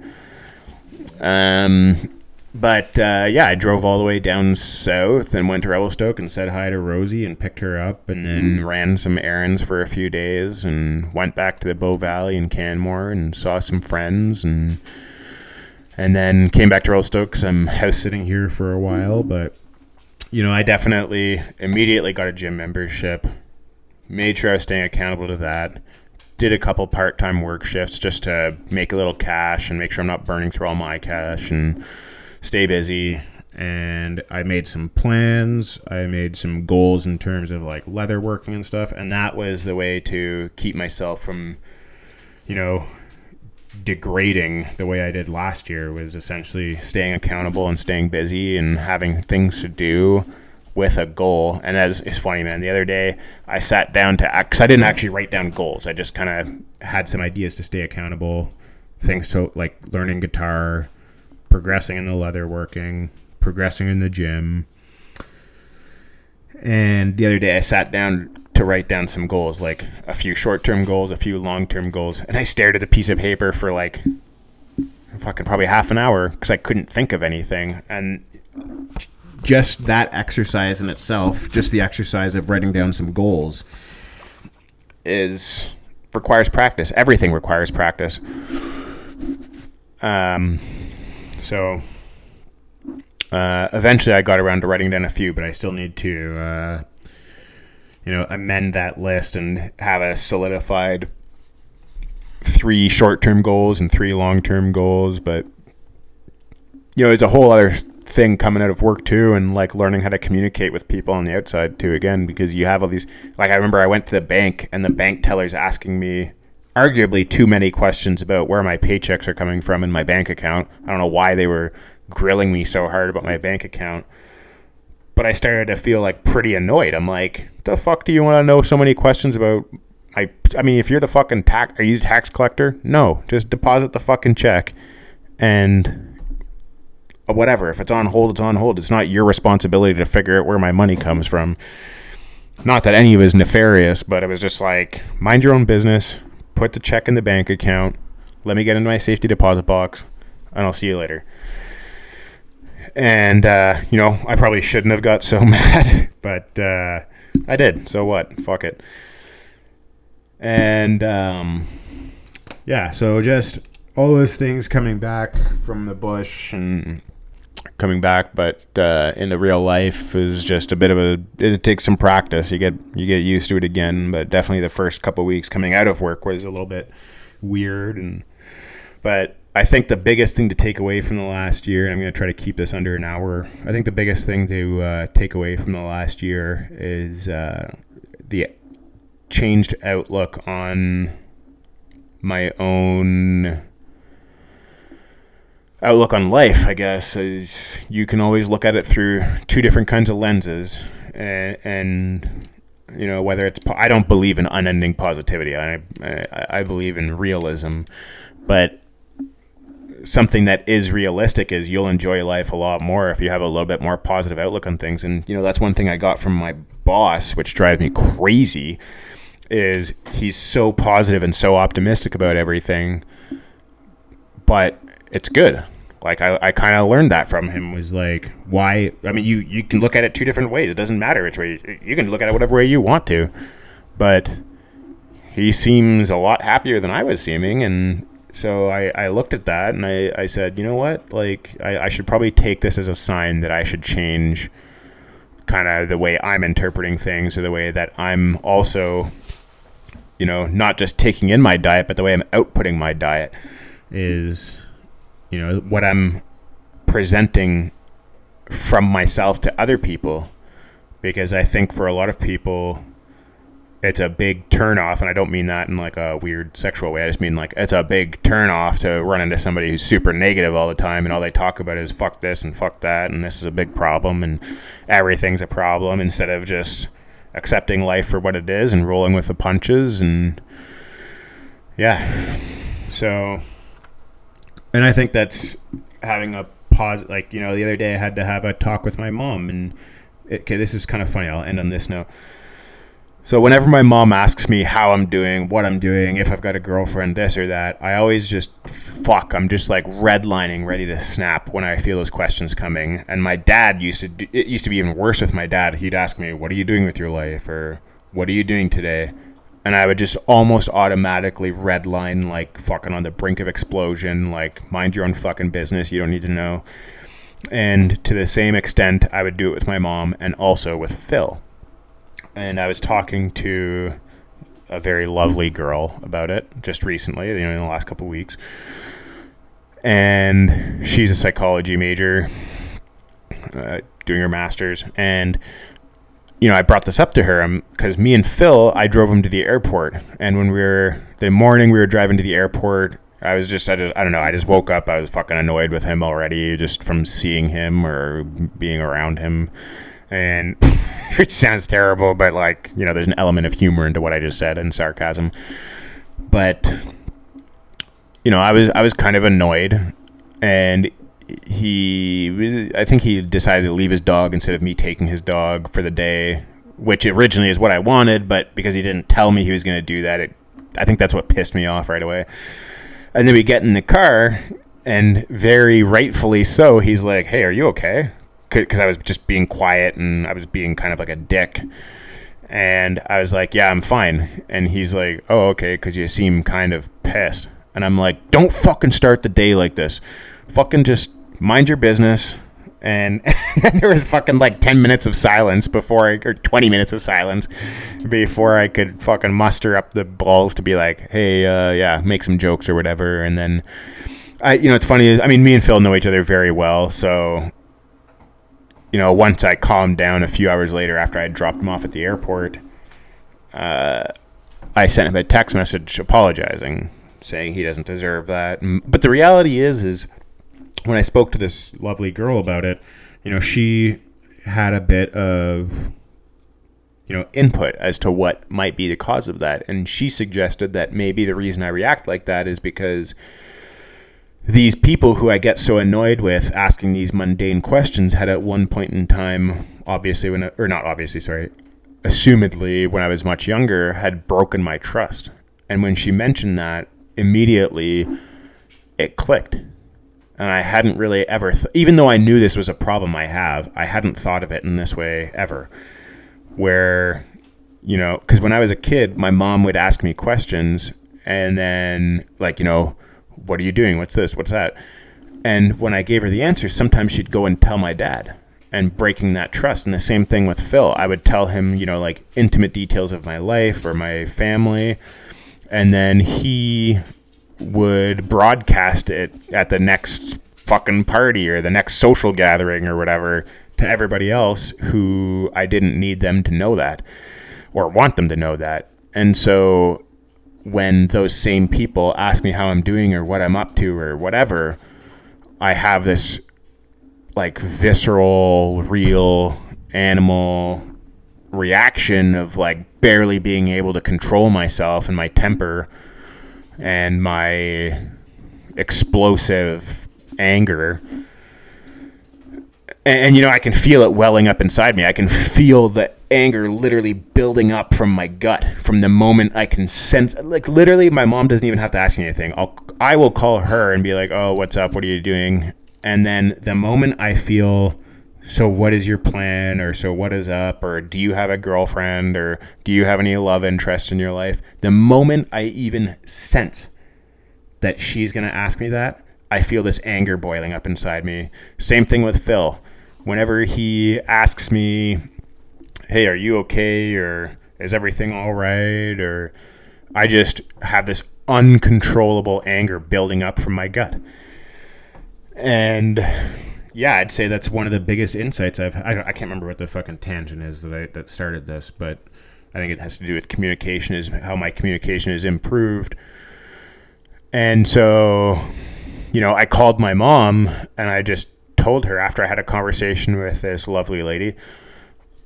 Um, but uh, yeah, I drove all the way down south and went to Revelstoke and said hi to Rosie and picked her up, and then mm. ran some errands for a few days and went back to the Bow Valley and Canmore and saw some friends and and then came back to Revelstoke because I'm house sitting here for a while. But you know, I definitely immediately got a gym membership, made sure I was staying accountable to that. Did a couple part time work shifts just to make a little cash and make sure I'm not burning through all my cash and stay busy. And I made some plans. I made some goals in terms of like leather working and stuff. And that was the way to keep myself from, you know, degrading the way I did last year was essentially staying accountable and staying busy and having things to do with a goal. And is it's funny, man. The other day I sat down to because I didn't actually write down goals. I just kind of had some ideas to stay accountable. Things so like learning guitar, progressing in the leather working, progressing in the gym. And the other day I sat down to write down some goals, like a few short term goals, a few long term goals. And I stared at the piece of paper for like fucking probably half an hour because I couldn't think of anything. And just that exercise in itself, just the exercise of writing down some goals, is requires practice. Everything requires practice. Um, so uh, eventually, I got around to writing down a few, but I still need to, uh, you know, amend that list and have a solidified three short-term goals and three long-term goals. But you know, it's a whole other thing coming out of work too, and like learning how to communicate with people on the outside too. Again, because you have all these. Like I remember I went to the bank, and the bank teller's asking me arguably too many questions about where my paychecks are coming from in my bank account. I don't know why they were grilling me so hard about my bank account. But I started to feel like pretty annoyed. I'm like, the fuck do you want to know so many questions about I I mean, if you're the fucking tax, are you tax collector? No, just deposit the fucking check, and whatever. If it's on hold, it's on hold. It's not your responsibility to figure out where my money comes from. Not that any of it is nefarious, but it was just like mind your own business. Put the check in the bank account. Let me get into my safety deposit box, and I'll see you later. And uh, you know, I probably shouldn't have got so mad, but uh, I did. So what? Fuck it and um, yeah, so just all those things coming back from the bush and coming back, but uh, into real life is just a bit of a. It takes some practice. You get you get used to it again, but definitely the first couple weeks coming out of work was a little bit weird, and but I think the biggest thing to take away from the last year, and I'm going to try to keep this under an hour. I think the biggest thing to uh, take away from the last year is uh, the changed outlook on my own outlook on life, I guess. Is you can always look at it through two different kinds of lenses. And, and you know, whether it's, I don't believe in unending positivity. I, I, I believe in realism. But something that is realistic is you'll enjoy life a lot more if you have a little bit more positive outlook on things. And, you know, that's one thing I got from my boss, which drives me crazy is he's so positive and so optimistic about everything, but it's good. Like I, I kind of learned that from him was like why I mean you you can look at it two different ways. It doesn't matter which way you, you can look at it whatever way you want to, but he seems a lot happier than I was seeming and so I, I looked at that and I, I said, you know what? Like I, I should probably take this as a sign that I should change kind of the way I'm interpreting things or the way that I'm also you know, not just taking in my diet, but the way I'm outputting my diet is, you know, what I'm presenting from myself to other people. Because I think for a lot of people, it's a big turnoff, and I don't mean that in like a weird sexual way. I just mean like it's a big turnoff to run into somebody who's super negative all the time, and all they talk about is fuck this and fuck that, and this is a big problem, and everything's a problem, instead of just accepting life for what it is and rolling with the punches and yeah so and i think that's having a pause like you know the other day i had to have a talk with my mom and it, okay this is kind of funny i'll end on this note so whenever my mom asks me how I'm doing, what I'm doing, if I've got a girlfriend, this or that, I always just fuck. I'm just like redlining, ready to snap when I feel those questions coming. And my dad used to do, it used to be even worse with my dad. He'd ask me, "What are you doing with your life?" or "What are you doing today?" And I would just almost automatically redline, like fucking on the brink of explosion, like mind your own fucking business. You don't need to know. And to the same extent, I would do it with my mom and also with Phil and I was talking to a very lovely girl about it just recently, you know, in the last couple weeks. And she's a psychology major, uh, doing her master's, and you know, I brought this up to her because um, me and Phil, I drove him to the airport, and when we were the morning we were driving to the airport, I was just, I just, I don't know, I just woke up, I was fucking annoyed with him already, just from seeing him or being around him, and it sounds terrible, but like you know, there's an element of humor into what I just said and sarcasm. But you know, I was I was kind of annoyed, and he I think he decided to leave his dog instead of me taking his dog for the day, which originally is what I wanted, but because he didn't tell me he was going to do that, it I think that's what pissed me off right away. And then we get in the car, and very rightfully so, he's like, "Hey, are you okay?" because I was just being quiet and I was being kind of like a dick. And I was like, "Yeah, I'm fine." And he's like, "Oh, okay," because you seem kind of pissed. And I'm like, "Don't fucking start the day like this. Fucking just mind your business." And, and there was fucking like 10 minutes of silence before I, or 20 minutes of silence before I could fucking muster up the balls to be like, hey, uh, yeah, make some jokes or whatever. And then I, you know, it's funny. I mean, me and Phil know each other very well, so you know, once I calmed down a few hours later after I dropped him off at the airport, uh, I sent him a text message apologizing, saying he doesn't deserve that. But the reality is, is when I spoke to this lovely girl about it, you know, she had a bit of you know input as to what might be the cause of that. And she suggested that maybe the reason I react like that is because these people who I get so annoyed with asking these mundane questions had at one point in time obviously when or not obviously sorry assumedly when I was much younger had broken my trust. And when she mentioned that immediately it clicked and I hadn't really ever, th- even though I knew this was a problem I have, I hadn't thought of it in this way ever. Where, you know, because when I was a kid, my mom would ask me questions, and then like, you know, what are you doing? What's this? What's that? And when I gave her the answer, sometimes she'd go and tell my dad and breaking that trust. And the same thing with Phil. I would tell him, you know, like intimate details of my life or my family. And then he would broadcast it at the next fucking party or the next social gathering or whatever to everybody else who I didn't need them to know that or want them to know that. And so when those same people ask me how I'm doing or what I'm up to or whatever, I have this like visceral, real animal reaction of like barely being able to control myself and my temper and my explosive anger. And, and, you know, I can feel it welling up inside me. I can feel the anger literally building up from my gut from the moment I can sense. Like literally, my mom doesn't even have to ask me anything. I'll I will call her and be like, "Oh, what's up? What are you doing?" And then the moment I feel so what is your plan or so what is up or do you have a girlfriend or do you have any love interest in your life? The moment i even sense that she's going to ask me that i feel this anger boiling up inside me. Same thing with phil. Whenever he asks me hey are you okay? Or is everything all right? Or i just have this uncontrollable anger building up from my gut. And yeah, I'd say that's one of the biggest insights I've. I, I can't remember what the fucking tangent is that I, that started this, but I think it has to do with communication. Is how my communication is improved, and so, you know, I called my mom and I just told her after I had a conversation with this lovely lady.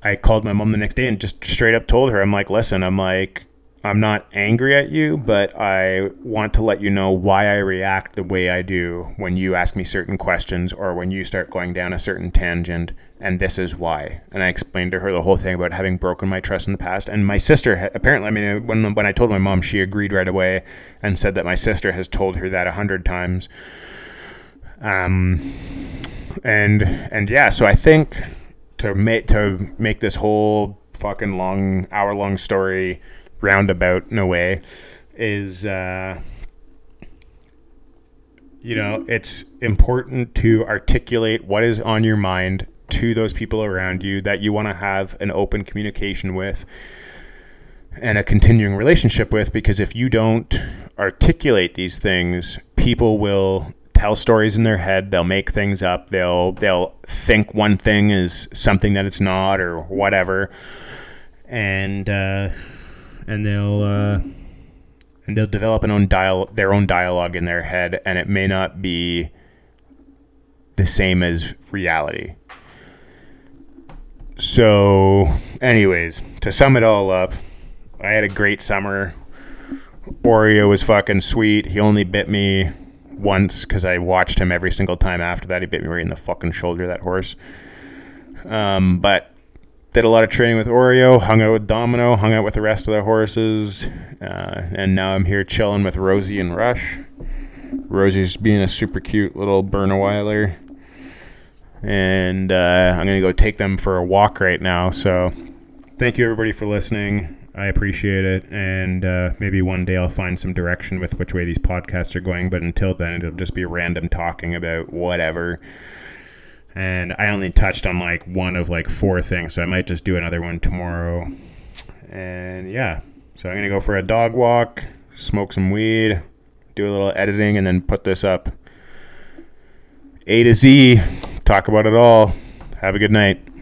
I called my mom the next day and just straight up told her, I'm like, listen, I'm like, I'm not angry at you, but I want to let you know why I react the way I do when you ask me certain questions or when you start going down a certain tangent, and this is why. And I explained to her the whole thing about having broken my trust in the past. And my sister, apparently, I mean, when when I told my mom, she agreed right away and said that my sister has told her that a hundred times. Um, and and yeah, so I think to make to make this whole fucking long hour long story roundabout in a way is uh, you know it's important to articulate what is on your mind to those people around you that you want to have an open communication with and a continuing relationship with because if you don't articulate these things people will tell stories in their head they'll make things up they'll they'll think one thing is something that it's not or whatever. And uh, and they'll uh, and they'll develop an own dial their own dialogue in their head, and it may not be the same as reality. So, anyways, to sum it all up, I had a great summer. Oreo was fucking sweet. He only bit me once because I watched him every single time after that. He bit me right in the fucking shoulder, that horse. Um, but did a lot of training with Oreo, hung out with Domino, hung out with the rest of the horses, uh, and now I'm here chilling with Rosie and Rush. Rosie's being a super cute little Bernaweiler, and uh, I'm gonna go take them for a walk right now. So, thank you everybody for listening. I appreciate it, and uh, maybe one day I'll find some direction with which way these podcasts are going. But until then, it'll just be random talking about whatever and I only touched on like one of like four things, so I might just do another one tomorrow. And yeah, so I'm gonna go for a dog walk, smoke some weed, do a little editing, and then put this up A to Z, talk about it all. Have a good night.